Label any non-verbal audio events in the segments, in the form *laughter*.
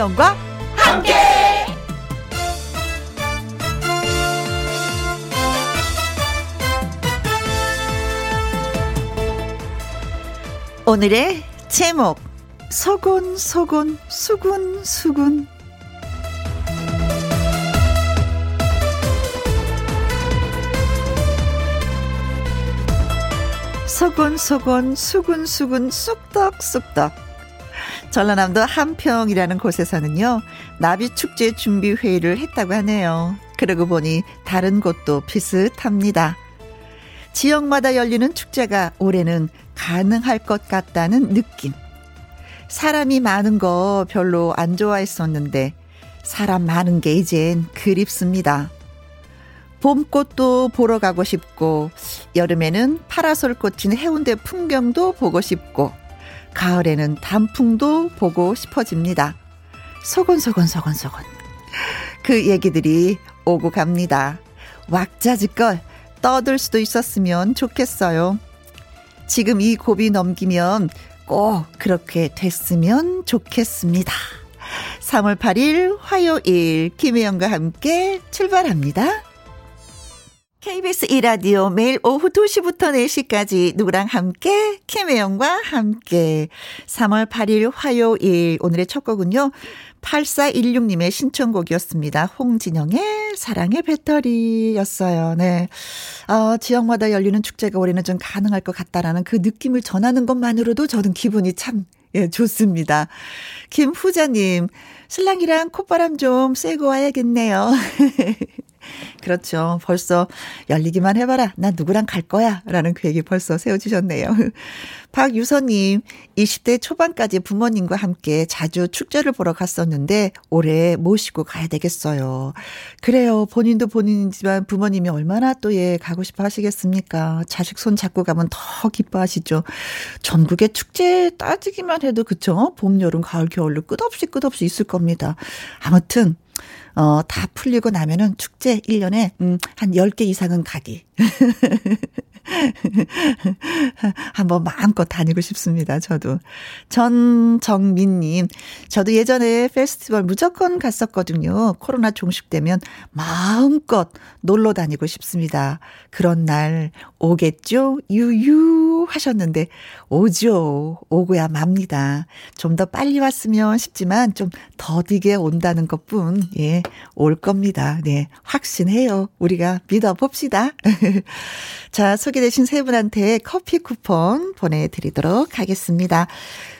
김혜영과 함께. 오늘의 제목 소곤 소곤 수군 수군 소곤소곤 수군수군 쑥덕쑥덕 전라남도 함평이라는 곳에서는요 나비축제 준비 회의를 했다고 하네요 그러고 보니 다른 곳도 비슷합니다 지역마다 열리는 축제가 올해는 가능할 것 같다는 느낌. 사람이 많은 거 별로 안 좋아했었는데 사람 많은 게 이젠 그립습니다. 봄꽃도 보러 가고 싶고 여름에는 파라솔 꽂힌 해운대 풍경도 보고 싶고 가을에는 단풍도 보고 싶어집니다. 소곤소곤소곤소곤. 그 얘기들이 오고 갑니다. 왁자지껄 떠들 수도 있었으면 좋겠어요. 지금 이 고비 넘기면 꼭 그렇게 됐으면 좋겠습니다. 3월 8일 화요일 김혜영과 함께 출발합니다. KBS 이라디오 매일 오후 2시부터 4시까지 누구랑 함께 김혜영과 함께 3월 8일 화요일 오늘의 첫 곡은요. 8416님의 신청곡이었습니다. 홍진영의 사랑의 배터리였어요. 네. 어, 지역마다 열리는 축제가 올해는 좀 가능할 것 같다라는 그 느낌을 전하는 것만으로도 저는 기분이 참, 예, 좋습니다. 김후자님, 신랑이랑 콧바람 좀 쐬고 와야겠네요. *laughs* *laughs* 그렇죠. 벌써 열리기만 해봐라. 나 누구랑 갈 거야. 라는 계획이 벌써 세워지셨네요. *laughs* 박유선님, 20대 초반까지 부모님과 함께 자주 축제를 보러 갔었는데 올해 모시고 가야 되겠어요. 그래요. 본인도 본인이지만 부모님이 얼마나 또 예, 가고 싶어 하시겠습니까? 자식 손 잡고 가면 더 기뻐하시죠. 전국의 축제 따지기만 해도 그쵸? 봄, 여름, 가을, 겨울로 끝없이 끝없이 있을 겁니다. 아무튼, 어, 다 풀리고 나면은 축제 1년에, 음, 한 10개 이상은 가기. *laughs* *laughs* 한번 마음껏 다니고 싶습니다. 저도. 전정민님, 저도 예전에 페스티벌 무조건 갔었거든요. 코로나 종식되면 마음껏 놀러 다니고 싶습니다. 그런 날 오겠죠? 유유 하셨는데, 오죠. 오고야 맙니다. 좀 더 빨리 왔으면 싶지만 좀 더디게 온다는 것 뿐, 예, 올 겁니다. 네, 확신해요. 우리가 믿어봅시다. *laughs* 자, 소 개되신 세 분한테 커피 쿠폰 보내드리도록 하겠습니다.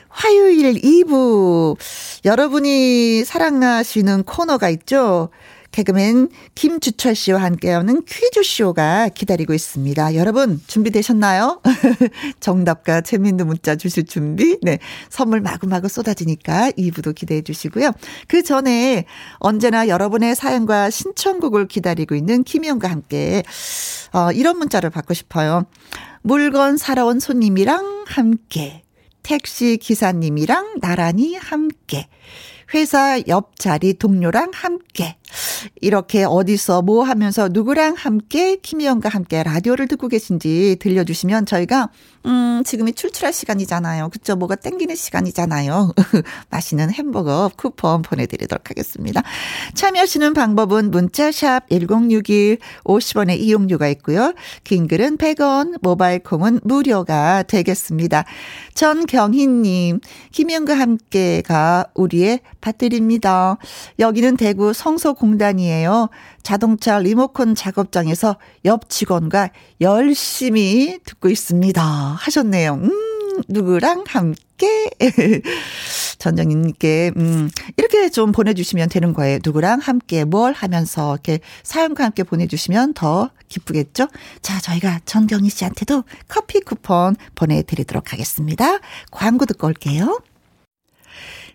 화요일 2부. 여러분이 사랑하시는 코너가 있죠? 개그맨 김주철 씨와 함께하는 퀴즈쇼가 기다리고 있습니다. 여러분, 준비되셨나요? *laughs* 정답과 재미있는 문자 주실 준비? 네. 선물 마구마구 쏟아지니까 2부도 기대해 주시고요. 그 전에 언제나 여러분의 사연과 신청곡을 기다리고 있는 김희영과 함께, 어, 이런 문자를 받고 싶어요. 물건 사러 온 손님이랑 함께. 택시 기사님이랑 나란히 함께. 회사 옆자리 동료랑 함께. 이렇게 어디서 뭐 하면서 누구랑 함께 김희영과 함께 라디오를 듣고 계신지 들려주시면 저희가 음 지금이 출출할 시간이잖아요. 그쵸? 뭐가 땡기는 시간이잖아요. *laughs* 맛있는 햄버거 쿠폰 보내드리도록 하겠습니다. 참여하시는 방법은 문자샵 1061 50원의 이용료가 있고요. 긴 글은 100원 모바일 콩은 무료가 되겠습니다. 전경희님 김희영과 함께가 우리의 밭들입니다. 여기는 대구 성소공단이에요. 자동차 리모컨 작업장에서 옆 직원과 열심히 듣고 있습니다. 하셨네요. 음, 누구랑 함께? *laughs* 전정님께, 음, 이렇게 좀 보내주시면 되는 거예요. 누구랑 함께 뭘 하면서 이렇게 사연과 함께 보내주시면 더 기쁘겠죠? 자, 저희가 전경희 씨한테도 커피 쿠폰 보내드리도록 하겠습니다. 광고 듣고 올게요.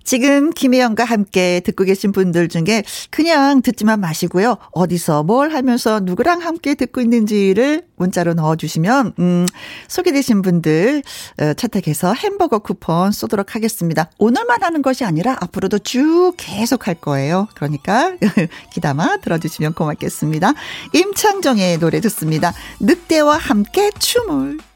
지금 김혜영과 함께 듣고 계신 분들 중에 그냥 듣지만 마시고요. 어디서 뭘 하면서 누구랑 함께 듣고 있는지를 문자로 넣어주시면, 음, 소개되신 분들 어, 채택해서 햄버거 쿠폰 쏘도록 하겠습니다. 오늘만 하는 것이 아니라 앞으로도 쭉 계속 할 거예요. 그러니까 *laughs* 기다마 들어주시면 고맙겠습니다. 임창정의 노래 듣습니다. 늑대와 함께 춤을.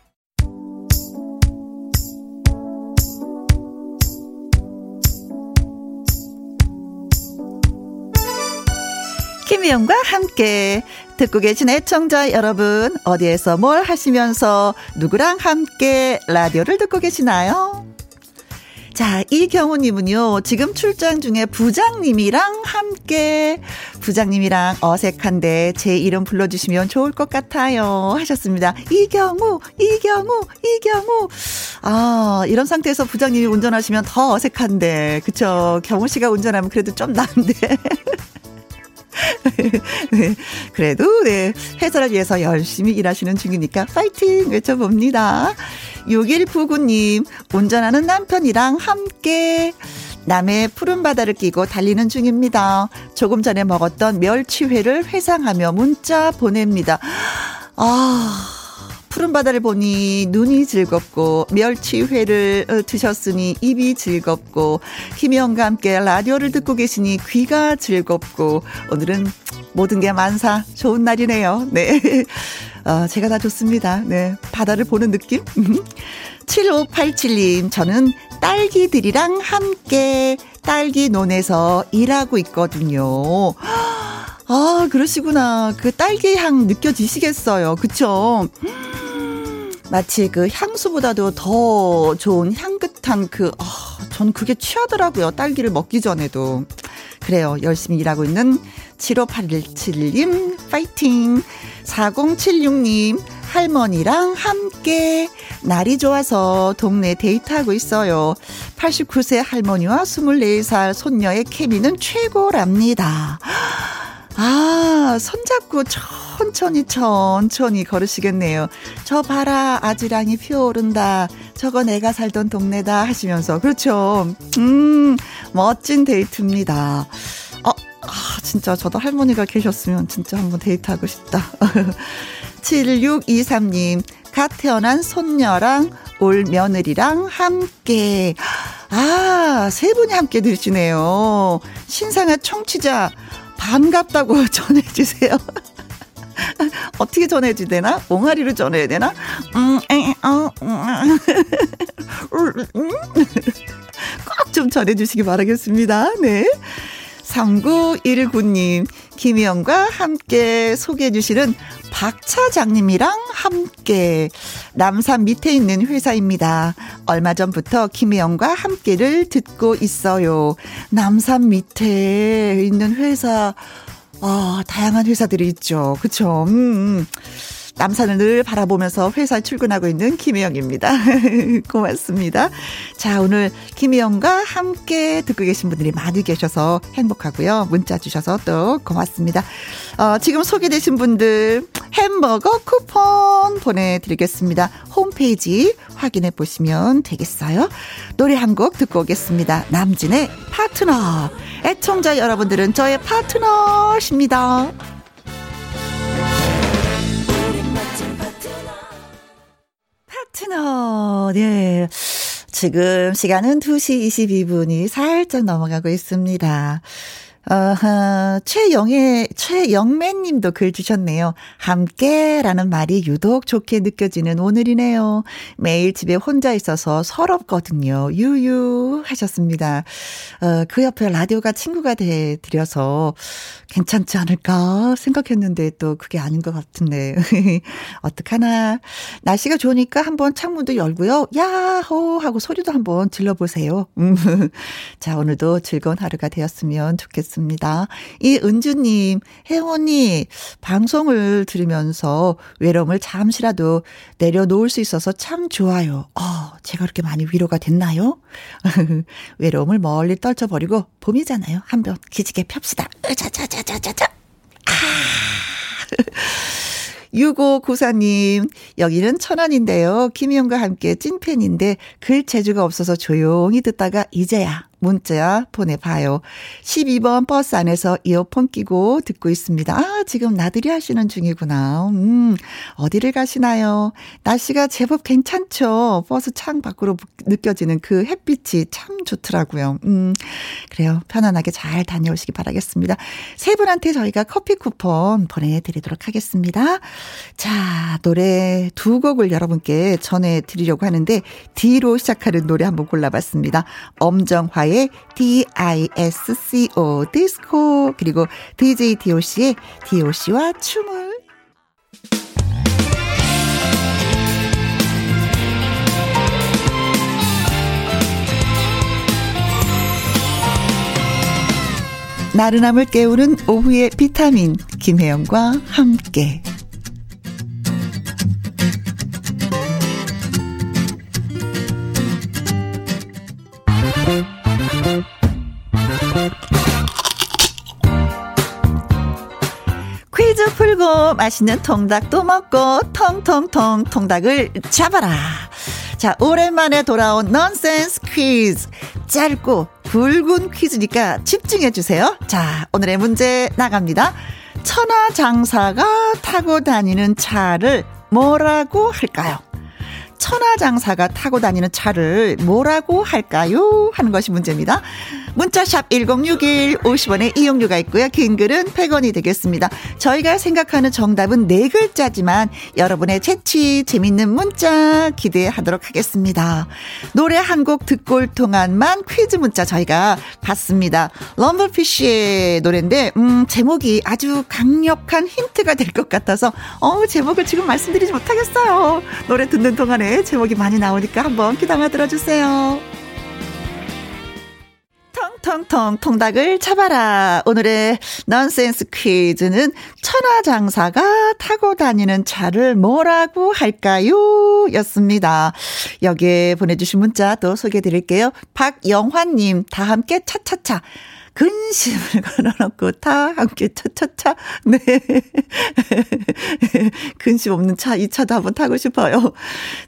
김희영과 함께 듣고 계신 애청자 여러분 어디에서 뭘 하시면서 누구랑 함께 라디오를 듣고 계시나요? 자, 이경우님은요, 지금 출장 중에 부장님이랑 함께, 부장님이랑 어색한데 제 이름 불러주시면 좋을 것 같아요. 하셨습니다. 이경우, 이경우, 이경우. 아, 이런 상태에서 부장님이 운전하시면 더 어색한데, 그쵸. 경우 씨가 운전하면 그래도 좀 나은데. *laughs* 네. 그래도, 네. 회사를 위해서 열심히 일하시는 중이니까 파이팅 외쳐봅니다. 6199님, 운전하는 남편이랑 함께 남해 푸른 바다를 끼고 달리는 중입니다. 조금 전에 먹었던 멸치회를 회상하며 문자 보냅니다. 아. 푸른 바다를 보니 눈이 즐겁고 멸치회를 어, 드셨으니 입이 즐겁고 김희영과 함께 라디오를 듣고 계시니 귀가 즐겁고 오늘은 모든 게 만사 좋은 날이네요. 네. *laughs* 어, 제가 다 좋습니다. 네. 바다를 보는 느낌? *laughs* 7587님, 저는 딸기들이랑 함께 딸기 논에서 일하고 있거든요. *gasps* 아, 그러시구나. 그 딸기 향 느껴지시겠어요. 그쵸? 마치 그 향수보다도 더 좋은 향긋한 그, 아, 전 그게 취하더라고요. 딸기를 먹기 전에도. 그래요. 열심히 일하고 있는 75817님, 파이팅! 4076님, 할머니랑 함께 날이 좋아서 동네 데이트하고 있어요. 89세 할머니와 24살 손녀의 케미는 최고랍니다. 아, 손잡고 천천히 천천히 걸으시겠네요. 저 봐라, 아지랑이 피어오른다. 저거 내가 살던 동네다 하시면서. 그렇죠. 음, 멋진 데이트입니다. 어, 아, 진짜 저도 할머니가 계셨으면 진짜 한번 데이트하고 싶다. *laughs* 7623님, 갓 태어난 손녀랑 올 며느리랑 함께. 아, 세 분이 함께 드시네요. 신상한 청취자 반갑다고 *laughs* 전해주세요. *laughs* 어떻게 전해야 되나? 옹알이로 전해야 되나? 음, 어, 음. *laughs* 꼭 좀 전해주시기 바라겠습니다. 네. 3919님, 김희영과 함께 소개해 주시는 박 차장님이랑 함께 남산 밑에 있는 회사입니다. 얼마 전부터 김희영과 함께를 듣고 있어요. 남산 밑에 있는 회사, 아, 다양한 회사들이 있죠. 그쵸? 음. 음. 남산을 늘 바라보면서 회사에 출근하고 있는 김혜영입니다. *laughs* 고맙습니다. 자, 오늘 김혜영과 함께 듣고 계신 분들이 많이 계셔서 행복하고요. 문자 주셔서 또 고맙습니다. 어, 지금 소개되신 분들 햄버거 쿠폰 보내드리겠습니다. 홈페이지 확인해 보시면 되겠어요. 노래 한 곡 듣고 오겠습니다. 남진의 파트너. 애청자 여러분들은 저의 파트너십니다. 파트너, 네. 지금 시간은 2시 22분이 살짝 넘어가고 있습니다. 어허, 최영애, 최영매 님도 글 주셨네요. 함께 라는 말이 유독 좋게 느껴지는 오늘이네요. 매일 집에 혼자 있어서 서럽거든요. 유유 하셨습니다. 어, 그 옆에 라디오가 친구가 돼 드려서 괜찮지 않을까 생각했는데 또 그게 아닌 것 같은데. *laughs* 어떡하나. 날씨가 좋으니까 한번 창문도 열고요. 야호! 하고 소리도 한번 질러보세요. 음. *laughs* 자, 오늘도 즐거운 하루가 되었으면 좋겠습니다. 이 은주님, 혜원이 방송을 들으면서 외로움을 잠시라도 내려놓을 수 있어서 참 좋아요. 어, 제가 그렇게 많이 위로가 됐나요? *laughs* 외로움을 멀리 떨쳐버리고 봄이잖아요. 한번 기지개 펴시다 으자자자자자자. 아. *laughs* 6594님, 여기는 천안인데요. 김희영과 함께 찐팬인데 글 재주가 없어서 조용히 듣다가 이제야 문자 보내봐요. 12번 버스 안에서 이어폰 끼고 듣고 있습니다. 아, 지금 나들이 하시는 중이구나. 음, 어디를 가시나요? 날씨가 제법 괜찮죠? 버스 창 밖으로 느껴지는 그 햇빛이 참 좋더라고요. 음, 그래요. 편안하게 잘 다녀오시기 바라겠습니다. 세 분한테 저희가 커피 쿠폰 보내드리도록 하겠습니다. 자, 노래 두 곡을 여러분께 전해드리려고 하는데, D로 시작하는 노래 한번 골라봤습니다. 엄정화의 디스코파의 D-I-S-C-O, 디스코. 그리고 DJ DOC의 DOC와 춤을. 나른함을 깨우는 오후의 비타민, 김혜영과 함께. 맛있는 통닭도 먹고 통통통 통닭을 잡아라. 자, 오랜만에 돌아온 넌센스 퀴즈. 짧고 굵은 퀴즈니까 집중해 주세요. 자, 오늘의 문제 나갑니다. 천하 장사가 타고 다니는 차를 뭐라고 할까요? 천하장사가 타고 다니는 차를 뭐라고 할까요? 하는 것이 문제입니다. 문자샵 1061 50원의 이용료가 있고요. 긴 글은 100원이 되겠습니다. 저희가 생각하는 정답은 네 글자지만 여러분의 재치 재밌는 문자 기대하도록 하겠습니다. 노래 한 곡 듣고 올 동안만 퀴즈 문자 저희가 받습니다. 럼블피쉬의 노래인데 음 제목이 아주 강력한 힌트가 될 것 같아서 어 제목을 지금 말씀드리지 못하겠어요. 노래 듣는 동안에 제목이 많이 나오니까 한번 귀담아 들어주세요. 텅텅텅 통닭을 잡아라. 오늘의 넌센스 퀴즈는 천하장사가 타고 다니는 차를 뭐라고 할까요? 였습니다. 여기에 보내주신 문자 또 소개해 드릴게요. 박영환님, 다 함께 차차차. 근심을 *laughs* 걸어놓고 다 함께 차차차. 네. *laughs* 근심 없는 차, 이 차도 한번 타고 싶어요.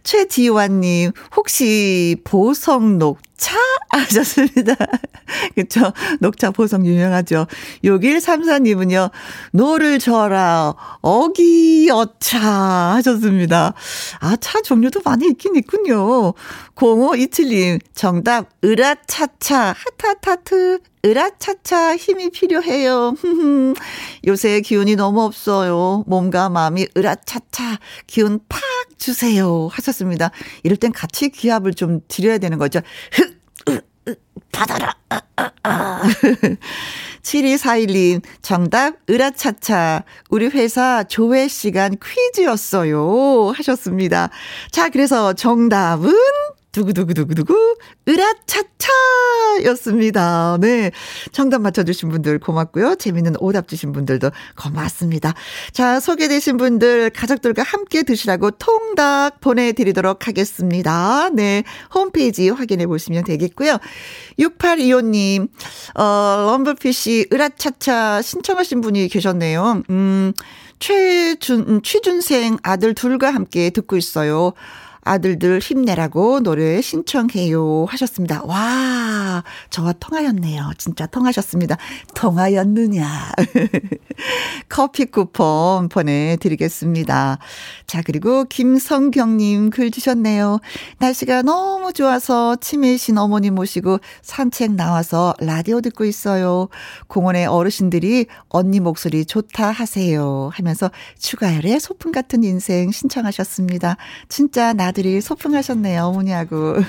최지환님, 혹시 보성 녹 차? 하셨습니다. *laughs* 그쵸. 녹차 보성 유명하죠. 6134님은요, 노를 져라, 어기어차 하셨습니다. 아, 차 종류도 많이 있긴 있군요. 0527님, 정답, 으라차차, 하타타트, 으라차차 힘이 필요해요. *laughs* 요새 기운이 너무 없어요. 몸과 마음이 으라차차 기운 팍 주세요. 하셨습니다. 이럴 땐 같이 기합을 좀 드려야 되는 거죠. 흑, 받아라. 아, 아, 아. *laughs* 7241님, 정답, 으라차차. 우리 회사 조회 시간 퀴즈였어요. 하셨습니다. 자, 그래서 정답은 두구두구두구두구, 으라차차! 였습니다. 네. 정답 맞춰주신 분들 고맙고요. 재밌는 오답 주신 분들도 고맙습니다. 자, 소개되신 분들 가족들과 함께 드시라고 통닭 보내드리도록 하겠습니다. 네. 홈페이지 확인해 보시면 되겠고요. 6825님, 어, 럼블피쉬 으라차차 신청하신 분이 계셨네요. 음, 최준, 취준생 아들 둘과 함께 듣고 있어요. 아들들 힘내라고 노래 신청해요 하셨습니다. 와, 저와 통하였네요. 진짜 통하셨습니다. 통하였느냐. *laughs* 커피 쿠폰 보내드리겠습니다. 자, 그리고 김성경님 글 주셨네요. 날씨가 너무 좋아서 치매이신 어머니 모시고 산책 나와서 라디오 듣고 있어요. 공원에 어르신들이 언니 목소리 좋다 하세요 하면서 추가열의 소풍 같은 인생 신청하셨습니다. 진짜 나 아들이 소풍하셨네요, 어머니하고. *laughs*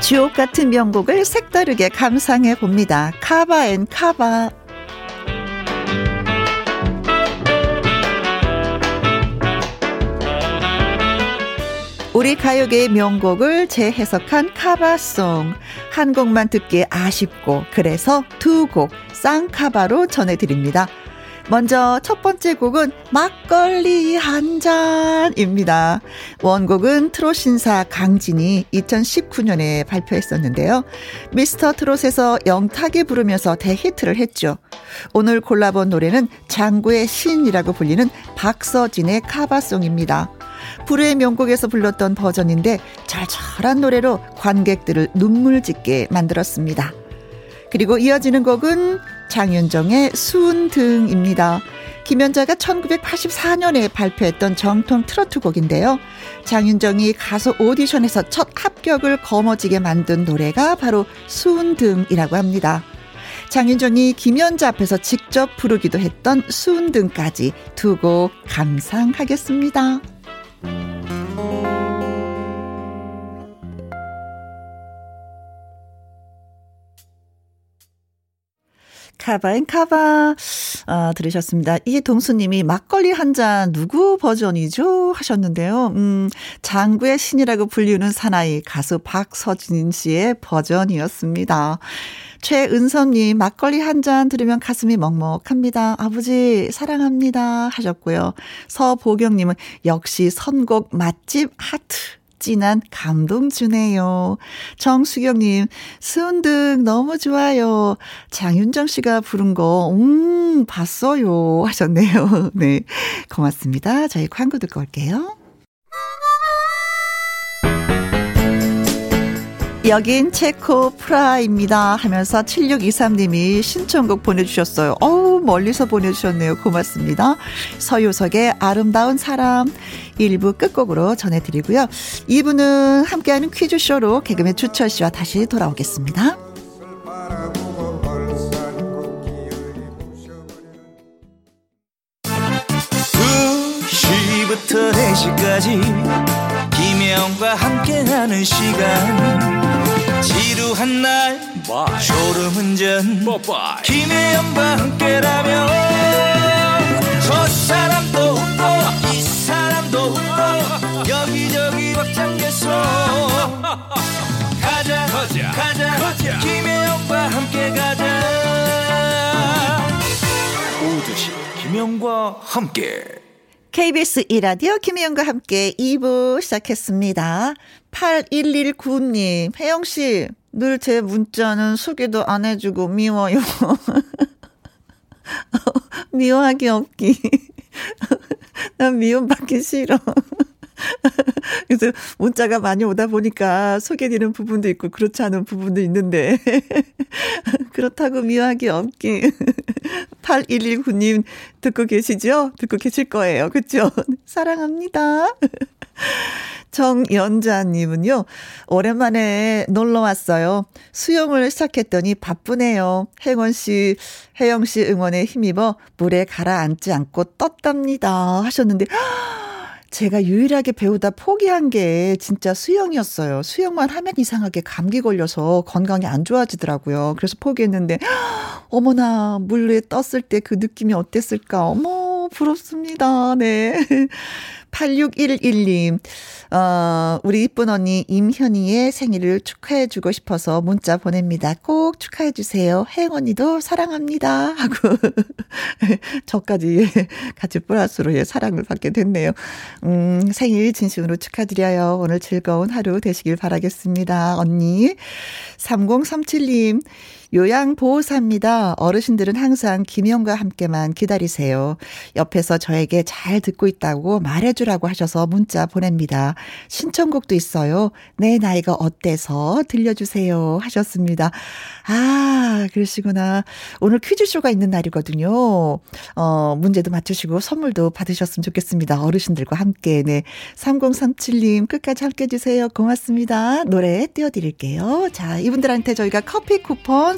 주옥 같은 명곡을 색다르게 감상해 봅니다. 카바 and 카바. 우리 가요계의 명곡을 재해석한 카바송. 한 곡만 듣기 아쉽고, 그래서 두 곡, 쌍카바로 전해드립니다. 먼저 첫 번째 곡은 막걸리 한 잔입니다. 원곡은 트롯 신사 강진이 2019년에 발표했었는데요. 미스터 트롯에서 영탁이 부르면서 대히트를 했죠. 오늘 골라본 노래는 장구의 신이라고 불리는 박서진의 카바송입니다. 불후의 명곡에서 불렀던 버전인데 잘잘한 노래로 관객들을 눈물 짓게 만들었습니다. 그리고 이어지는 곡은 장윤정의 수은 등입니다. 김연자가 1984년에 발표했던 정통 트로트 곡인데요. 장윤정이 가수 오디션에서 첫 합격을 거머쥐게 만든 노래가 바로 수은 등이라고 합니다. 장윤정이 김연자 앞에서 직접 부르기도 했던 수은 등까지 두 곡 감상하겠습니다. 카바인 카바 아, 들으셨습니다. 이동수님이 막걸리 한 잔 누구 버전이죠 하셨는데요. 음, 장구의 신이라고 불리는 사나이 가수 박서진 씨의 버전이었습니다. 최은섭님 막걸리 한 잔 들으면 가슴이 먹먹합니다. 아버지 사랑합니다 하셨고요. 서보경님은 역시 선곡 맛집 하트 진한 감동 주네요. 정수경님, 수은등 너무 좋아요. 장윤정 씨가 부른 거, 음, 봤어요. 하셨네요. *laughs* 네. 고맙습니다. 저희 광고 듣고 올게요. 여긴 체코 프라입니다 하면서 7623님이 신청곡 보내주셨어요. 어우, 멀리서 보내주셨네요. 고맙습니다. 서유석의 아름다운 사람 1부 끝곡으로 전해드리고요. 2부는 함께하는 퀴즈쇼로 개그맨 주철 씨와 다시 돌아오겠습니다. 2시부터 4시까지 김혜영과 함께하는 시간 지루한 날 Bye. 졸음운전 Bye. 김혜영과 함께라면 저 사람도 웃고 이 사람도 웃고 여기저기 벅장개소 가자 가자 가자, 가자. 김혜영과 함께 가자 오두시 김혜영과 함께 KBS 이라디오 김혜영과 함께 2부 시작했습니다. 8119님, 혜영씨, 늘 제 문자는 소개도 안 해주고 미워요. *laughs* 미워하기 없기. *laughs* 난 미움받기 싫어. *laughs* 그래서 문자가 많이 오다 보니까 소개되는 부분도 있고 그렇지 않은 부분도 있는데 그렇다고 미워하기 없기 8119님 듣고 계시죠? 듣고 계실 거예요. 그렇죠? 사랑합니다. 정연자님은요, 오랜만에 놀러 왔어요. 수영을 시작했더니 바쁘네요. 혜원 씨, 혜영 씨 응원에 힘입어 물에 가라앉지 않고 떴답니다. 하셨는데, *gasps* 제가 유일하게 배우다 포기한 게 진짜 수영이었어요. 수영만 하면 이상하게 감기 걸려서 건강이 안 좋아지더라고요. 그래서 포기했는데, *gasps* 어머나, 물 위에 떴을 때 그 느낌이 어땠을까. 어머, 부럽습니다. 네. *laughs* 8611님, 어, 우리 이쁜 언니 임현희의 생일을 축하해주고 싶어서 문자 보냅니다. 꼭 축하해주세요. 혜영 언니도 사랑합니다. 하고, *laughs* 저까지 *laughs* 같이 플러스로 예, 사랑을 받게 됐네요. 음, 생일 진심으로 축하드려요. 오늘 즐거운 하루 되시길 바라겠습니다. 언니. 3037님, 요양보호사입니다. 어르신들은 항상 김영과 함께만 기다리세요. 옆에서 저에게 잘 듣고 있다고 말해주라고 하셔서 문자 보냅니다. 신청곡도 있어요. 내 나이가 어때서 들려주세요. 하셨습니다. 아, 그러시구나. 오늘 퀴즈쇼가 있는 날이거든요. 어, 문제도 맞추시고 선물도 받으셨으면 좋겠습니다. 어르신들과 함께. 네. 3037님 끝까지 함께 해주세요. 고맙습니다. 노래 띄워드릴게요. 자, 이분들한테 저희가 커피 쿠폰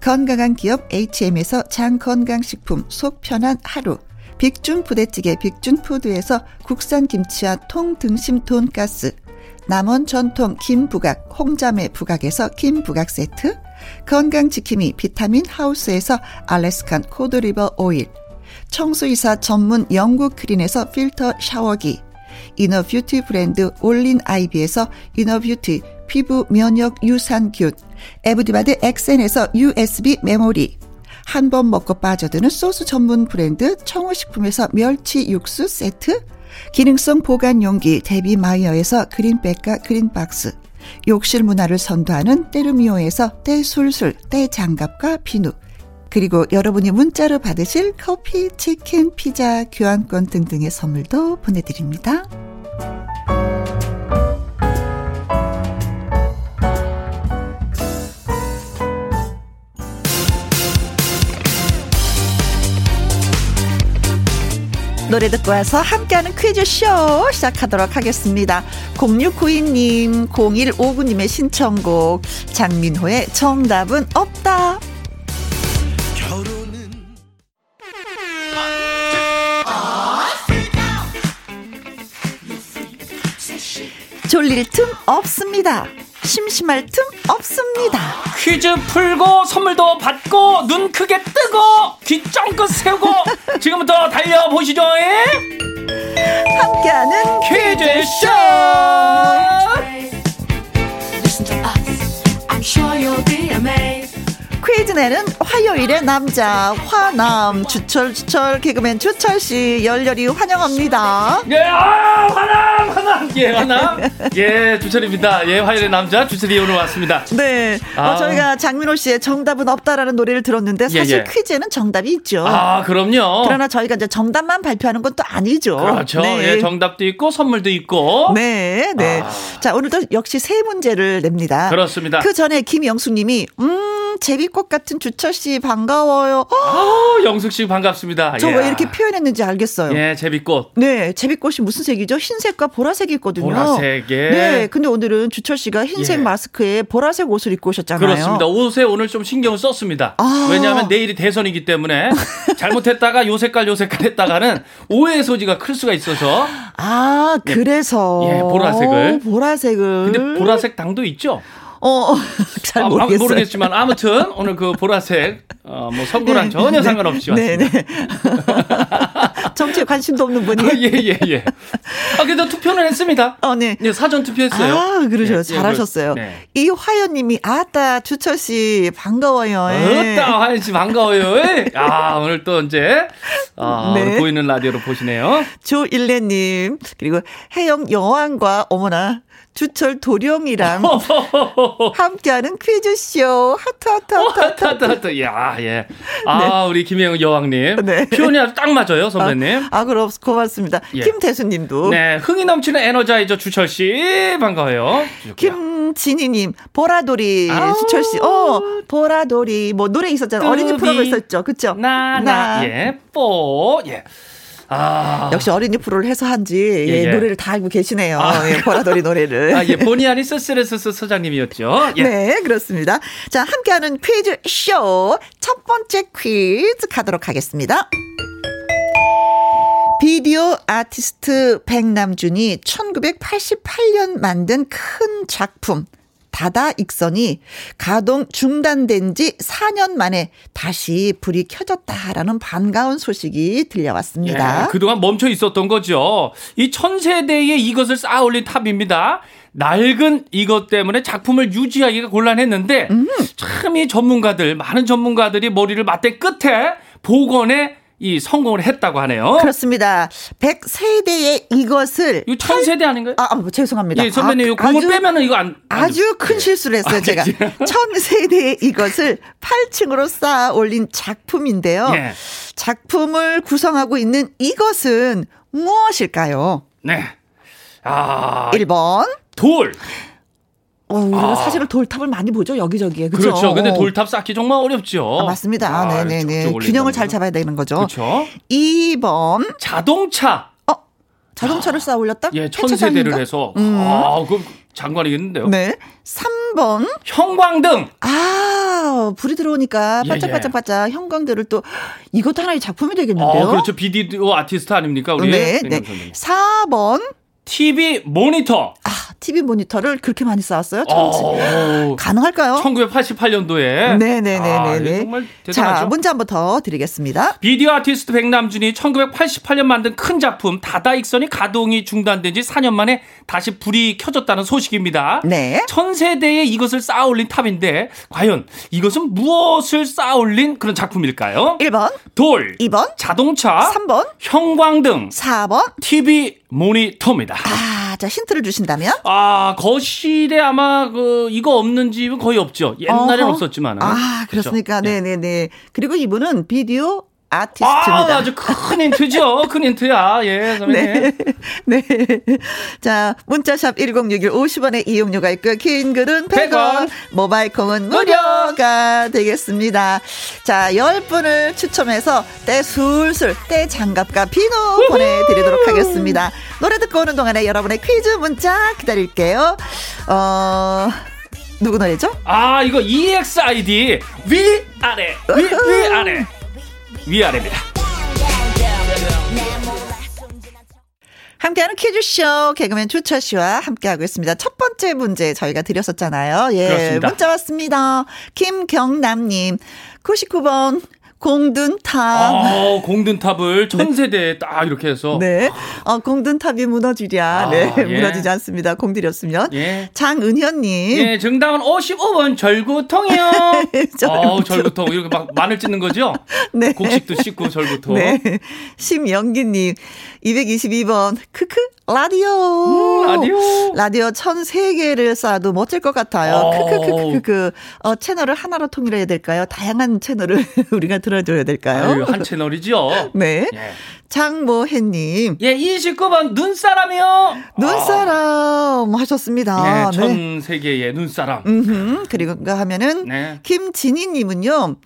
건강한 기업 HM에서 장건강식품 속 편한 하루, 빅준 부대찌개 빅준푸드에서 국산 김치와 통등심 돈가스, 남원 전통 김부각 홍자매 부각에서 김부각 세트, 건강지킴이 비타민 하우스에서 Alaskan cod liver oil, 청소이사 전문 영국 크린에서 필터 샤워기, inner beauty 브랜드 올린 아이비에서 inner beauty 피부 면역 유산균, 에브디바드 엑센에서 USB 메모리, 한 번 먹고 빠져드는 소스 전문 브랜드 청호식품에서 멸치 육수 세트, 기능성 보관 용기 데비 마이어에서 그린백과 그린박스, 욕실 문화를 선도하는 때르미오에서 때술술 때장갑과 비누, 그리고 여러분이 문자로 받으실 커피, 치킨, 피자, 교환권 등등의 선물도 보내드립니다. 노래 듣고 와서 함께하는 퀴즈쇼 시작하도록 하겠습니다. 0692님, 0159님의 신청곡, 장민호의 정답은 없다. 졸릴 틈 없습니다. 심심할 틈 없습니다. 퀴즈 풀고 선물도 받고 눈 크게 뜨고 귀 쫑긋 세우고 *laughs* 지금부터 달려보시죠. 예? 함께하는 퀴즈쇼! 퀴즈 내는 화요일의 남자 화남 주철 주철 개그맨 주철 씨 열렬히 환영합니다. 예, 아, 화남, 화남, 예, 화남, 예, 주철입니다. 예, 화요일의 남자 주철이 오늘 왔습니다. 네, 어, 아. 저희가 장민호 씨의 정답은 없다라는 노래를 들었는데 사실 예, 예. 퀴즈에는 정답이 있죠. 아, 그럼요. 그러나 저희가 이제 정답만 발표하는 건 또 아니죠. 그렇죠. 네. 예, 정답도 있고 선물도 있고. 네, 네. 자, 오늘도 역시 세 문제를 냅니다. 그렇습니다. 그 전에 김영숙 님이, 음, 제비꽃 같은 주철 씨 반가워요. 어, 아, 영숙 씨 반갑습니다. 저 예. 왜 이렇게 표현했는지 알겠어요. 예, 제비꽃. 네, 제비꽃이 무슨 색이죠? 흰색과 보라색이 있거든요. 보라색, 예. 네, 근데 오늘은 주철 씨가 흰색 예. 마스크에 보라색 옷을 입고 오셨잖아요. 그렇습니다. 옷에 오늘 좀 신경을 썼습니다. 아. 왜냐하면 내일이 대선이기 때문에 *laughs* 잘못했다가 요 색깔 요 색깔 했다가는 오해의 소지가 클 수가 있어서. 아, 그래서. 예, 보라색을. 어, 보라색을. 근데 보라색 당도 있죠. 어, *laughs* 잘 아, 모르겠어요. 모르겠지만 아무튼 오늘 그 보라색 어, 뭐 선거랑 네, 전혀 네, 상관없이 네, 왔습니다. 네. *laughs* 정치에 관심도 없는 분이. 예예 예, 예. *laughs* 아 그래도 투표는 했습니다. 어, 네. 예, 사전 투표했어요. 아, 그러죠. 예, 예, 잘하셨어요. 그- 네. 이화연님이 아따 주철 씨 반가워요. 예. 어따 하연 씨 반가워요. 예. 아 오늘 또 이제 아, 네. 오늘 보이는 라디오로 보시네요. 조일레님 그리고 해영 여왕과 어머나 주철 도령이랑 *laughs* 함께하는 퀴즈쇼 하트 하트 하트 하트. 하트 하트 야 예. 아 우리 김혜영 여왕님 네. 표현이 아주 딱 맞아요 선배님. 아 그럼 고맙습니다. 예. 김태수 님도 네 흥이 넘치는 energizer 주철 씨 반가워요. 김진희 님 보라돌이 아우. 수철 씨. 어 보라돌이 뭐 노래 있었잖아요. 어린이. 프로가 있었죠. 그쵸? 나나 예 뽀 예. 아 역시 어린이 프로를 해서 한지 예, 예, 예. 노래를 다 알고 계시네요. 아. 예, 보라돌이 노래를. 아, 예, 본의 아닌 스스레스스 소장님이었죠. 예. 네, 그렇습니다. 자, 함께하는 퀴즈 쇼. 첫 번째 퀴즈 가도록 하겠습니다. 비디오 아티스트 백남준이 1988년 만든 큰 작품 다다 익선이 가동 중단된 지 4년 만에 다시 불이 켜졌다라는 반가운 소식이 들려왔습니다. 예, 그동안 멈춰 있었던 거죠. 이 천세대에 이것을 쌓아 올린 탑입니다. 낡은 이것 때문에 작품을 유지하기가 곤란했는데 음. 참이 전문가들 많은 전문가들이 머리를 맞댄 끝에 복원에 이 성공을 했다고 하네요. 그렇습니다. 100세대의 이것을 이거 천세대 아닌가요? 아, 아, 뭐, 죄송합니다. 예, 선배님 이거 아, 공을 아주- 빼면은 이거 안 안 아주 큰 실수를 했어요, 아, 제가. 예. 천 세대의 이것을 8층으로 쌓아 올린 작품인데요. 예. 작품을 구성하고 있는 이것은 무엇일까요? 네. 아, 1번. 돌. 어, 우리가 아. 사실은 돌탑을 많이 보죠, 여기저기에. 그죠? 그렇죠. 근데 돌탑 쌓기 정말 어렵죠. 아, 맞습니다. 아, 네네네. 쭉쭉 균형을 잘 잡아야 되는 거죠. 그렇죠. 2번. 자동차. 어, 자동차를 쌓아 올렸다? 예, 천세대를? 해서. 음. 아, 그 장관이겠는데요. 네. 3번. 형광등. 아, 불이 들어오니까 예, 반짝반짝반짝 형광들을 또 이것도 하나의 작품이 되겠는데요. 어, 그렇죠. 비디오 아티스트 아닙니까, 우리? 네, 네. 백남 선생님. 4번. TV 모니터. 아, TV 모니터를 그렇게 많이 쌓았어요? 참, 어, 가능할까요? 1988년도에. 네네네네네. 정말 대단하죠. 자, 문제 한 번 더 드리겠습니다. 비디오 아티스트 백남준이 1988년 만든 큰 작품 다다익선이 가동이 중단된 지 4년 만에 다시 불이 켜졌다는 소식입니다. 네. 천세대에 이것을 쌓아 올린 탑인데 과연 이것은 무엇을 쌓아 올린 그런 작품일까요? 1번, 돌, 2번, 자동차, 3번, 형광등, 4번. TV 모니터입니다. 아, 자, 힌트를 주신다면? 아 거실에 아마 그 이거 없는 집은 거의 없죠. 옛날엔 어허. 없었지만은. 아, 그렇죠? 그렇습니까? 네. 네네네. 그리고 이분은 비디오 아, 아티스트입니다. 아 주 큰 힌트죠. 큰 힌트야. 예, 선배님. 네. 네. 자, 문자샵 1061 50원의 이용료가 있고, 긴 글은 100원, 100원, 모바일 콩은 무료. 무료가 되겠습니다. 자, 10분을 추첨해서 때 술술, 때 장갑과 비누 보내 드리도록 하겠습니다. 노래 듣고 오는 동안에 여러분의 퀴즈 문자 기다릴게요. 어, 누구 노래죠? 아, 이거 EXID 위 아래 위 위 아래 위 아래입니다. 함께하는 퀴즈쇼 개그맨 주철 씨와 함께하고 있습니다. 첫 번째 문제 저희가 드렸었잖아요. 예, 그렇습니다. 문자 왔습니다. 김경남님 99번 공든탑. 아, 공든탑을 천세대에 딱 이렇게 해서 네, 어, 공든탑이 무너지랴. 아, 네, 예. 무너지지 않습니다. 공들였으면. 예. 장은현님. 예, 정답은 55번 절구통이요. *laughs* 절구통. 어, 절구통 이렇게 막 마늘 찢는 거죠? *laughs* 네. 곡식도 씻고 절구통. 네. 심영기님, 222번, 크크, 라디오. 음, 라디오. 라디오 1003개를 쌓아도 멋질 것 같아요. 어. 크크크크크. 어, 채널을 하나로 통일해야 될까요? 다양한 채널을 *laughs* 우리가 들 어줘야 될까요? 아유, 한 채널이죠. *laughs* 네. 예. 장모혜님, 예, 29번 눈사람이요. 눈사람 하셨습니다. 예, 전 세계의 눈사람. 음흠. 그리고 하면은, 네. 김진희님은요,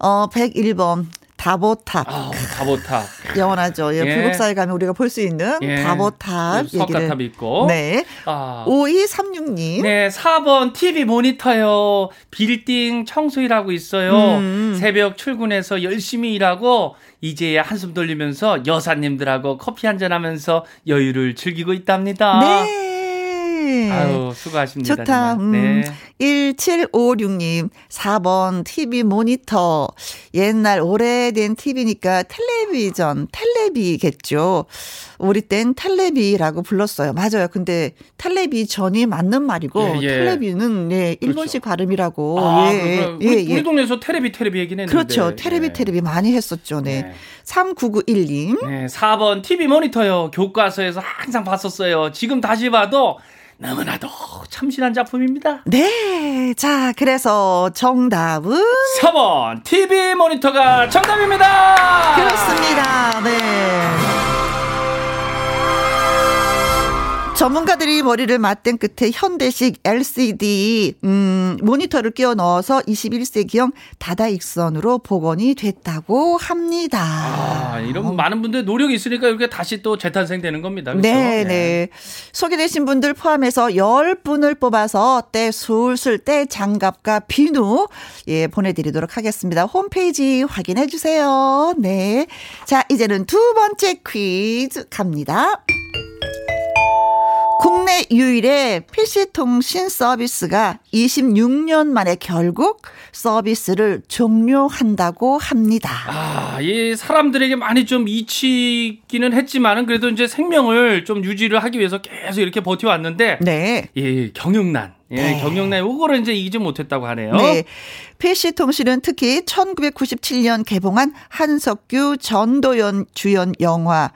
어, 101번, 다보탑. 아, 다보탑. 영원하죠. 예, 예. 불국사에 가면 우리가 볼 수 있는 예. 다보탑. 석가탑 있고. 네. 아. 5236님. 네, 4번 TV 모니터요. 빌딩 청소 일하고 있어요. 음. 새벽 출근해서 열심히 일하고 이제야 한숨 돌리면서 여사님들하고 커피 한잔 하면서 여유를 즐기고 있답니다. 네. 아유, 수고하십니다. 좋다. 정말. 음, 네. 1756님, 4번 TV 모니터. 옛날 오래된 TV니까 텔레비전, 텔레비겠죠. 우리 땐 텔레비라고 불렀어요. 맞아요. 근데 텔레비전이 맞는 말이고, 예, 예. 텔레비는, 네, 일본식 발음이라고. 아, 예, 그럼 예, 우리, 예. 우리 동네에서 테레비 테레비 얘기는 했는데. 그렇죠. 테레비, 네. 테레비 많이 했었죠. 네. 네. 3991님. 네, 4번 TV 모니터요. 교과서에서 항상 봤었어요. 지금 다시 봐도 너무나도 참신한 작품입니다. 네. 자, 그래서 정답은 4번 TV 모니터가 정답입니다. 그렇습니다. 네. 전문가들이 머리를 맞댄 끝에 현대식 LCD 음, 모니터를 끼워 넣어서 21세기형 다다익선으로 복원이 됐다고 합니다. 아, 이런 많은 분들 노력이 있으니까 이렇게 다시 또 재탄생되는 겁니다. 그렇죠? 네, 네. 소개되신 분들 포함해서 10분을 뽑아서 때 술술 때 장갑과 비누 예, 보내 드리도록 하겠습니다. 홈페이지 확인해 주세요. 네. 자, 이제는 두 번째 퀴즈 갑니다. 국내 유일의 PC통신 서비스가 26년 만에 결국 서비스를 종료한다고 합니다. 아, 이 사람들에게 많이 좀 잊히기는 했지만은 그래도 이제 생명을 좀 유지를 하기 위해서 계속 이렇게 버텨왔는데 네. 예, 경영난. 예, 네. 경영난 요거를 이제 이기지 못했다고 하네요. 네. PC통신은 특히 1997년 개봉한 한석규 전도연 주연 영화.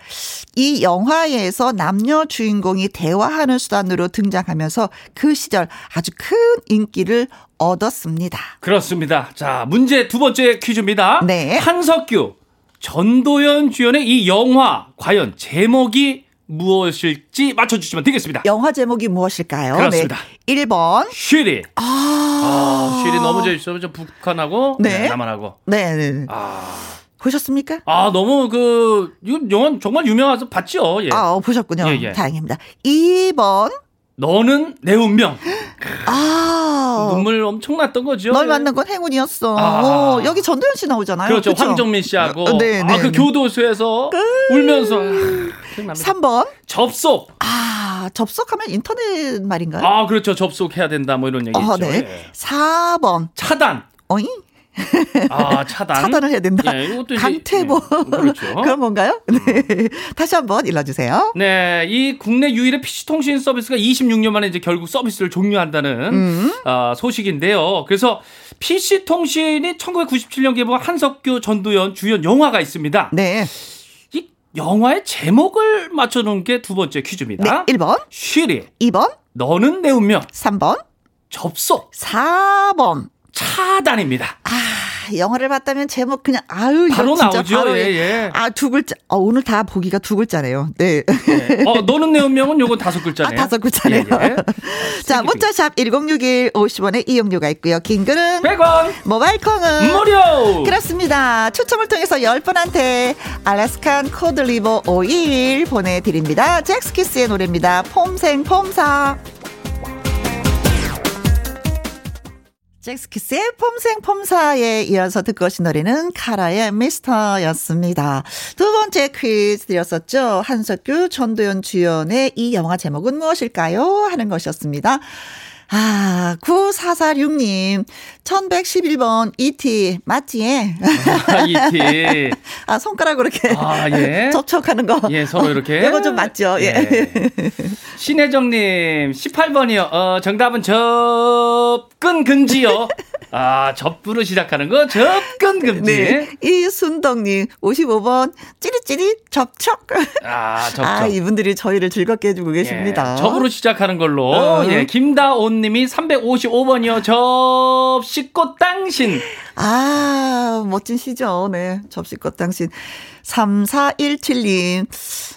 이 영화에서 남녀 주인공이 대화하는 수단으로 등장하면서 그 시절 아주 큰 인기를 얻었습니다. 그렇습니다. 자, 문제 두 번째 퀴즈입니다. 네. 한석규, 전도연 주연의 이 영화 과연 제목이 무엇일지 맞춰주시면 되겠습니다. 영화 제목이 무엇일까요? 그렇습니다. 네. 1번. 쉬리. 아. 아, 쉬리 넘어져 있어요. 저 북한하고 네. 네, 남한하고. 네. 네. 아, 보셨습니까? 아 너무 그 이거 영화 정말 유명해서 봤죠. 예. 아, 어, 보셨군요. 예, 예. 다행입니다. 2번. 너는 내 운명. 아. 눈물 엄청 났던 거죠. 널 예. 만난 건 행운이었어. 아. 어, 여기 전도연 씨 나오잖아요. 그렇죠. 그쵸? 황정민 씨하고 어, 네, 네, 아 그 네. 교도소에서 울면서 아, 기억납니다. 3번. 접속. 아, 아, 접속하면 인터넷 말인가요? 아, 그렇죠. 접속해야 된다. 뭐 이런 얘기 어, 있죠. 네. 예. 4번. 차단. 어이? 아, *laughs* 차단. 차단을 해야 된다. 예, 이것도 강퇴보. 예, 그렇죠. *laughs* 그런 건가요? 네. 다시 한번 일러주세요. 네, 이 국내 유일의 PC통신 서비스가 26년 만에 이제 결국 서비스를 종료한다는 음. 아, 소식인데요. 그래서 PC통신이 1997년 개봉한 한석규 전도연 주연 영화가 있습니다. 네. 이 영화의 제목을 맞춰놓은 게 두 번째 네. 퀴즈입니다. 1번, 쉬리, 2번, 너는 내 운명, 3번, 접속, 4번. 차단입니다. 아, 영화를 봤다면 제목 그냥 아유 바로 나오죠. 바로 예, 예. 아, 두 글자. 어, 오늘 다 보기가 두 글자네요. 네. 네. 어, 너는 내 운명은 요건 다섯 아, 글자네요. 다섯 글자네요. 예, 예. *laughs* 자, 문자샵 1061 50원의 이용료가 있고요. 긴 글은 100원 모바일 콩은 무료. 그렇습니다. 추첨을 통해서 10분한테 알래스칸 코드리버 오일 보내드립니다. 잭스키스의 노래입니다. 폼생 폼사. 잭스키스의 폼생 폼사에 이어서 듣고 오신 노래는 카라의 미스터였습니다. 두 번째 퀴즈 드렸었죠. 한석규, 전도연 주연의 이 영화 제목은 무엇일까요? 하는 것이었습니다. 아, 9446님, 1111번 ET, 맞지? 아, 이티. *laughs* 아, 손가락으로 이렇게 아, 예. *laughs* 접촉하는 거. 예, 서로 이렇게. *laughs* 이거 좀 맞죠? 예. 신혜정 님, 18번이요. 어, 정답은 접근 금지요. 아, 접부로 시작하는 거, 접근 금지. 네. 이순덕 님, 55번, 찌릿찌릿 접촉. 아, 접촉. 아, 이분들이 저희를 즐겁게 해 주고 계십니다. 예, 접으로 시작하는 걸로. 어. 예, 김다온 님이 355번이요. 접시 꽃 당신. 아, 멋진 시죠. 네. 접시꽃 당신. 3417님,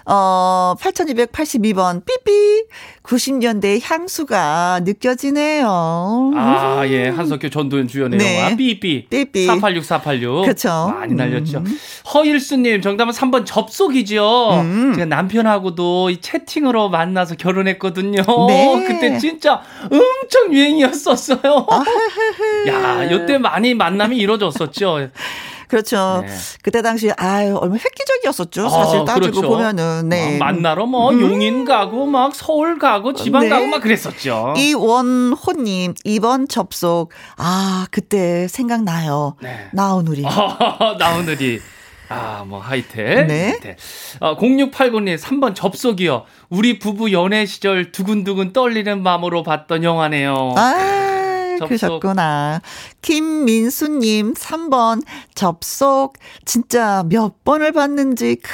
어, 8282번, 삐삐. 90년대 향수가 느껴지네요. 아, 예. 한석규 전도연 주연의 네. 영화 삐삐. 삐삐. 486, 486. 그쵸. 많이 날렸죠. 음. 허일수님, 정답은 3번 접속이죠. 음. 제가 남편하고도 이 채팅으로 만나서 결혼했거든요. 네. 그때 진짜 엄청 유행이었었어요. 야, 요때 많이 만남이 이루어졌었죠. *laughs* 그렇죠. 네. 그때 당시 아유 얼마 획기적이었었죠. 사실 어, 따지고 그렇죠. 보면은 네. 막 만나러 뭐 용인 가고 막 서울 가고 지방 네. 가고 막 그랬었죠. 이원호님 2번 접속 아 그때 생각나요. 네. 나오누리. *laughs* 나오늘이 아, 뭐, 하이텔. 네. 하이텔. 어, 0689님, 3번 접속이요. 우리 부부 연애 시절 두근두근 떨리는 마음으로 봤던 영화네요. 아. 그러셨구나. 김민수님, 3번, 접속. 진짜 몇 번을 봤는지, 크,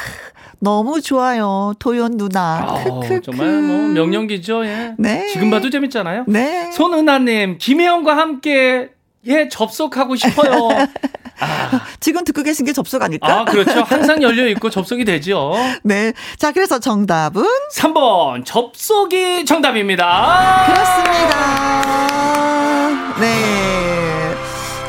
너무 좋아요. 도연 누나. 아우, 크크크. 정말 뭐, 명령기죠, 예. 네. 지금 봐도 재밌잖아요. 네. 손은하님, 김혜영과 함께, 예, 접속하고 싶어요. *laughs* 아, 지금 듣고 계신 게 접속 아닐까? 아, 그렇죠. 항상 열려있고 접속이 되죠. *laughs* 네. 자, 그래서 정답은? 3번, 접속이 정답입니다. 그렇습니다. 네.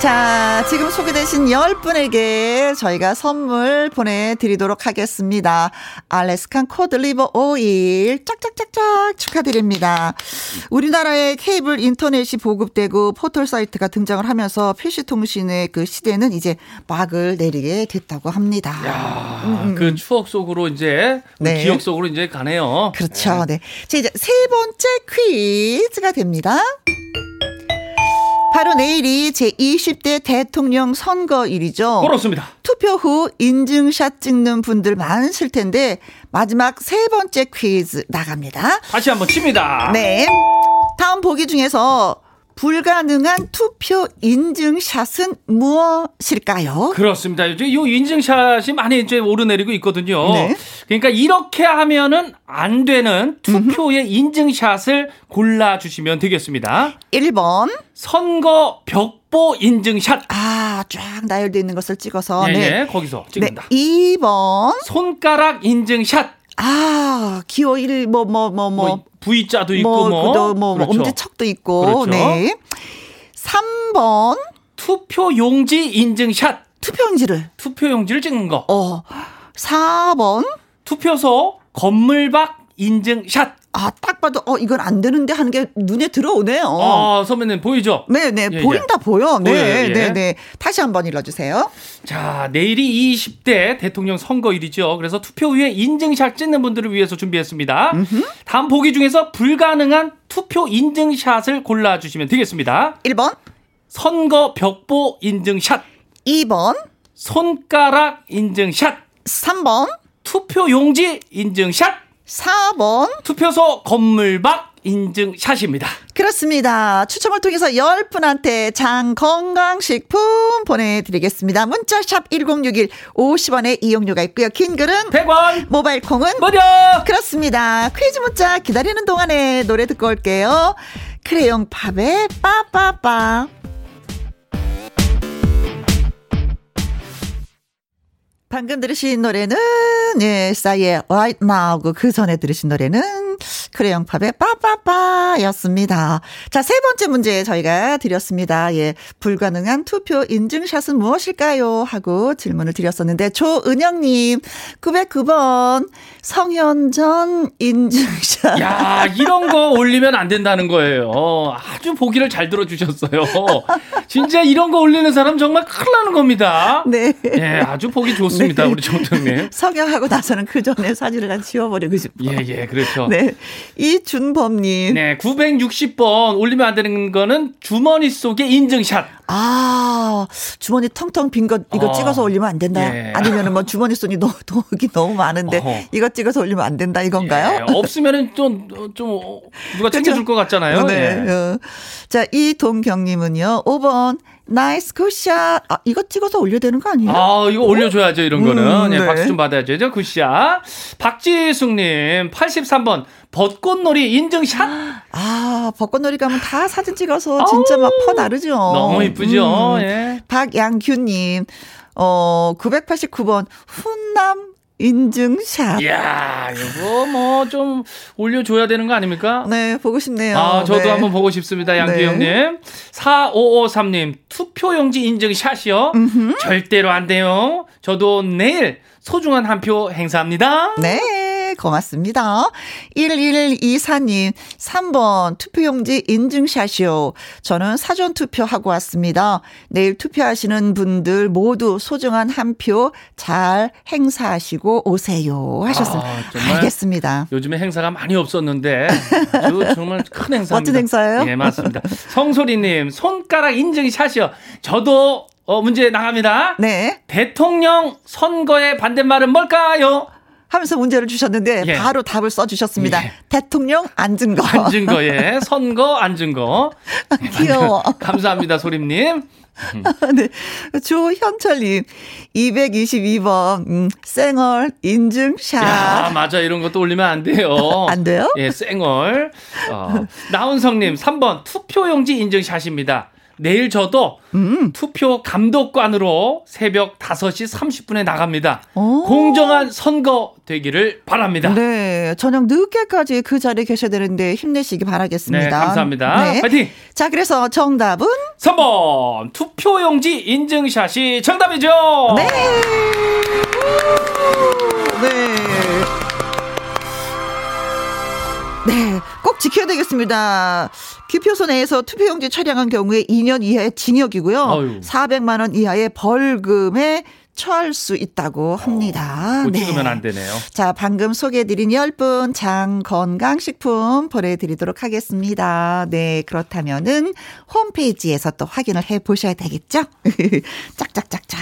자, 지금 소개되신 10분에게 저희가 선물 보내드리도록 하겠습니다. Alaskan cod liver oil 짝짝짝짝 축하드립니다. 우리나라의 케이블 인터넷이 보급되고 포털 사이트가 등장을 하면서 PC통신의 그 시대는 이제 막을 내리게 됐다고 합니다. 야, 그 추억 속으로 이제, 음, 네. 기억 속으로 이제 가네요. 그렇죠. 네. 자, 이제 세 번째 퀴즈가 됩니다. 바로 내일이 제20대 대통령 선거일이죠. 그렇습니다. 투표 후 인증샷 찍는 분들 많으실 텐데 마지막 세 번째 퀴즈 나갑니다. 다시 한번 칩니다. 네. 다음 보기 중에서 불가능한 투표 인증샷은 무엇일까요? 그렇습니다. 이제 이 인증샷이 많이 이제 오르내리고 있거든요. 네. 그러니까 이렇게 하면은 안 되는 투표의 인증샷을 골라주시면 되겠습니다. 1번. 선거 벽보 인증샷. 아, 쫙 나열되어 있는 것을 찍어서. 예, 네. 예, 거기서 네. 찍는다. 2번. 손가락 인증샷. 아, 기호 1, 뭐, 뭐, 뭐, 뭐. 뭐 V자도 있고 뭐, 뭐, 뭐, 뭐 그렇죠. 엄지척도 있고. 그렇죠. 네. 3번. 투표 용지 인증샷. 투표용지를. 투표 용지를 찍는 거. 어. 4번. 투표소 건물 밖 인증샷. 아, 딱 봐도, 어, 이건 안 되는데 하는 게 눈에 들어오네요. 아, 선배님 보이죠? 네 네, 예, 보인다, 예. 보여. 네, 보여요, 예. 네 네. 다시 한번 읽어주세요. 자, 내일이 20대 대통령 선거일이죠. 그래서 투표 후에 인증샷 찍는 분들을 위해서 준비했습니다. 다음 보기 중에서 불가능한 투표 인증샷을 골라주시면 되겠습니다. 1번, 선거 벽보 인증샷, 2번, 손가락 인증샷, 3번, 투표 용지 인증샷, 4번. 투표소 건물 밖 인증샷입니다. 그렇습니다. 추첨을 통해서 10분한테 장 건강식품 보내드리겠습니다. 문자샵 1061 50원의 이용료가 있고요. 긴 글은 100원 모바일 콩은 무료! 그렇습니다. 퀴즈 문자 기다리는 동안에 노래 듣고 올게요. 크레용 팝의 빠빠빠. 방금 들으신 노래는 예, 싸이의 Right Now고 그 전에 들으신 노래는 크레용 팝의 빠빠빠였습니다. 자, 세 번째 문제 저희가 드렸습니다. 예, 불가능한 투표 인증샷은 무엇일까요? 하고 질문을 드렸었는데 조은영님 909번 성현전 인증샷. 야, 이런 거 올리면 안 된다는 거예요. 아주 보기를 잘 들어주셨어요. 진짜 이런 거 올리는 사람 정말 큰일 나는 겁니다. 네. 예, 아주 보기 좋습니다, 네. 우리 정동님. 성형하고 나서는 그 전에 사진을 다 지워버리고 싶어. 예, 예, 그렇죠. 네. 이준범님. 네, 960번 올리면 안 되는 거는 주머니 속의 인증샷. 아, 주머니 텅텅 빈거 이거 어. 찍어서 올리면 안 된다. 예. 아니면은 뭐 주머니 손이 너무 돈이 너무 많은데 어허. 이거 찍어서 올리면 안 된다 이건가요? 예, 없으면은 좀, 좀, 누가 챙겨줄 것 같잖아요. 네. 예. 어. 자, 이동경님은요. 5번 nice good shot. 아, 이거 찍어서 올려야 되는 거 아니에요? 아, 이거 올려줘야죠, 이런 거는. 음, 예, 네. 박수 좀 받아야죠. good shot. 박지숙님, 83번, 벚꽃놀이 인증샷. *gasps* 아, 벚꽃놀이 가면 다 사진 찍어서 진짜 막 퍼 나르죠. 너무 이쁘죠. 음. 예. 박양규님, 어, 989번, 훈남 인증샷. 이야, 이거 뭐 좀 올려줘야 되는 거 아닙니까? 네, 보고 싶네요. 아, 저도 네. 한번 보고 싶습니다, 양규 네. 형님. 4553님, 투표용지 인증샷이요? 절대로 안 돼요. 저도 내일 소중한 한 표 행사합니다. 네, 고맙습니다. 1124님, 3번 투표용지 인증샷이요. 저는 사전 투표하고 왔습니다. 내일 투표하시는 분들 모두 소중한 한 표 잘 행사하시고 오세요. 하셨습니다. 아, 알겠습니다. 요즘에 행사가 많이 없었는데 아주 *laughs* 정말 큰 행사입니다. 멋진 행사예요? 예, 맞습니다. 성소리님 손가락 인증샷이요. 저도 어, 문제 나갑니다. 네. 대통령 선거의 반대말은 뭘까요? 하면서 문제를 주셨는데 예. 바로 답을 써주셨습니다. 예. 대통령 앉은 거. 앉은 거에 선거 앉은 거. 귀여워. 감사합니다, 소림님. *laughs* 네. 조현철님, 222번, 음, 쌩얼 인증샷. 야, 맞아. 이런 것도 올리면 안 돼요. *laughs* 안 돼요? 예, 쌩얼. 어, 나훈성님, 3번 투표용지 인증샷입니다. 내일 저도 음. 투표 감독관으로 새벽 5시 30분에 나갑니다. 오. 공정한 선거 되기를 바랍니다. 네, 저녁 늦게까지 그 자리에 계셔야 되는데 힘내시기 바라겠습니다. 네, 감사합니다. 네. 파이팅! 자, 그래서 정답은 3번 투표용지 인증샷이 정답이죠. 네. 네. 네, 꼭 지켜야 되겠습니다. 기표소 내에서 투표용지 촬영한 경우에 2년 이하의 징역이고요. 아유. 400만 원 이하의 벌금에 처할 수 있다고 합니다. 못 네. 찍으면 안 되네요. 자, 방금 소개해드린 10분 장 건강식품 보내드리도록 하겠습니다. 네, 그렇다면은 홈페이지에서 또 확인을 해 보셔야 되겠죠? *laughs* 짝짝짝짝.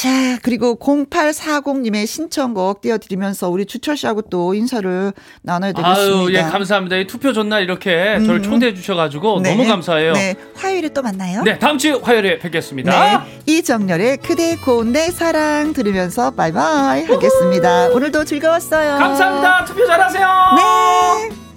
자, 그리고 0840님의 신청곡 띄워드리면서 우리 주철 씨하고 또 인사를 나눠야 되겠습니다. 아유, 예, 감사합니다. 이 투표 전날 이렇게 저를 초대해 주셔가지고 네. 너무 감사해요. 네, 화요일에 또 만나요. 네, 다음 주 화요일에 뵙겠습니다. 네, 이정열의 그대 고운 내 사랑 들으면서 바이바이 하겠습니다. 오늘도 즐거웠어요. 감사합니다. 투표 잘하세요. 네.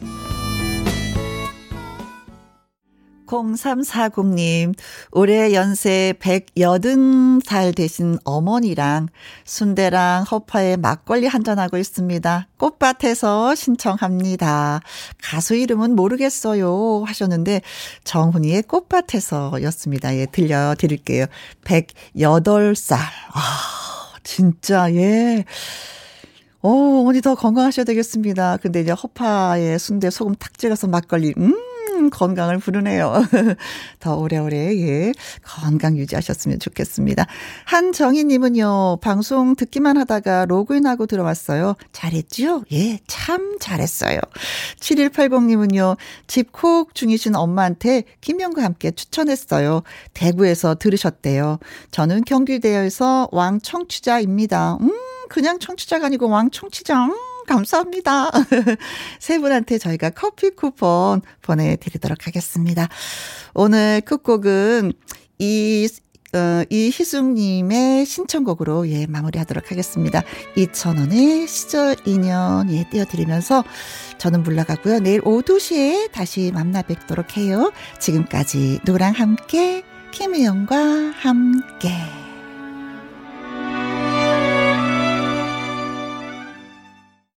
0340님, 올해 연세 180살 되신 어머니랑 순대랑 허파에 막걸리 한잔하고 있습니다. 꽃밭에서 신청합니다. 가수 이름은 모르겠어요. 하셨는데, 정훈이의 꽃밭에서 였습니다. 예, 들려드릴게요. 108살. 아, 진짜, 예. 오, 어머니 더 건강하셔야 되겠습니다. 근데 이제 허파에 순대 소금 탁 찍어서 막걸리, 음, 건강을 부르네요. *laughs* 더 오래오래, 예, 건강 유지하셨으면 좋겠습니다. 한정희님은요, 방송 듣기만 하다가 로그인하고 들어왔어요. 잘했죠? 예, 참 잘했어요. 7180님은요, 집콕 중이신 엄마한테 김영과 함께 추천했어요. 대구에서 들으셨대요. 저는 경기대에서 왕 청취자입니다. 음, 그냥 청취자가 아니고 왕 청취자. 음, 감사합니다. *laughs* 세 분한테 저희가 커피 쿠폰 보내드리도록 하겠습니다. 오늘 끝곡은 이, 어, 이희숙님의 신청곡으로 예, 마무리하도록 하겠습니다. 2,000원의 시절 인연 예, 띄워드리면서 저는 물러가고요. 내일 오후 2시에 다시 만나 뵙도록 해요. 지금까지 노랑 함께, 김혜영과 함께.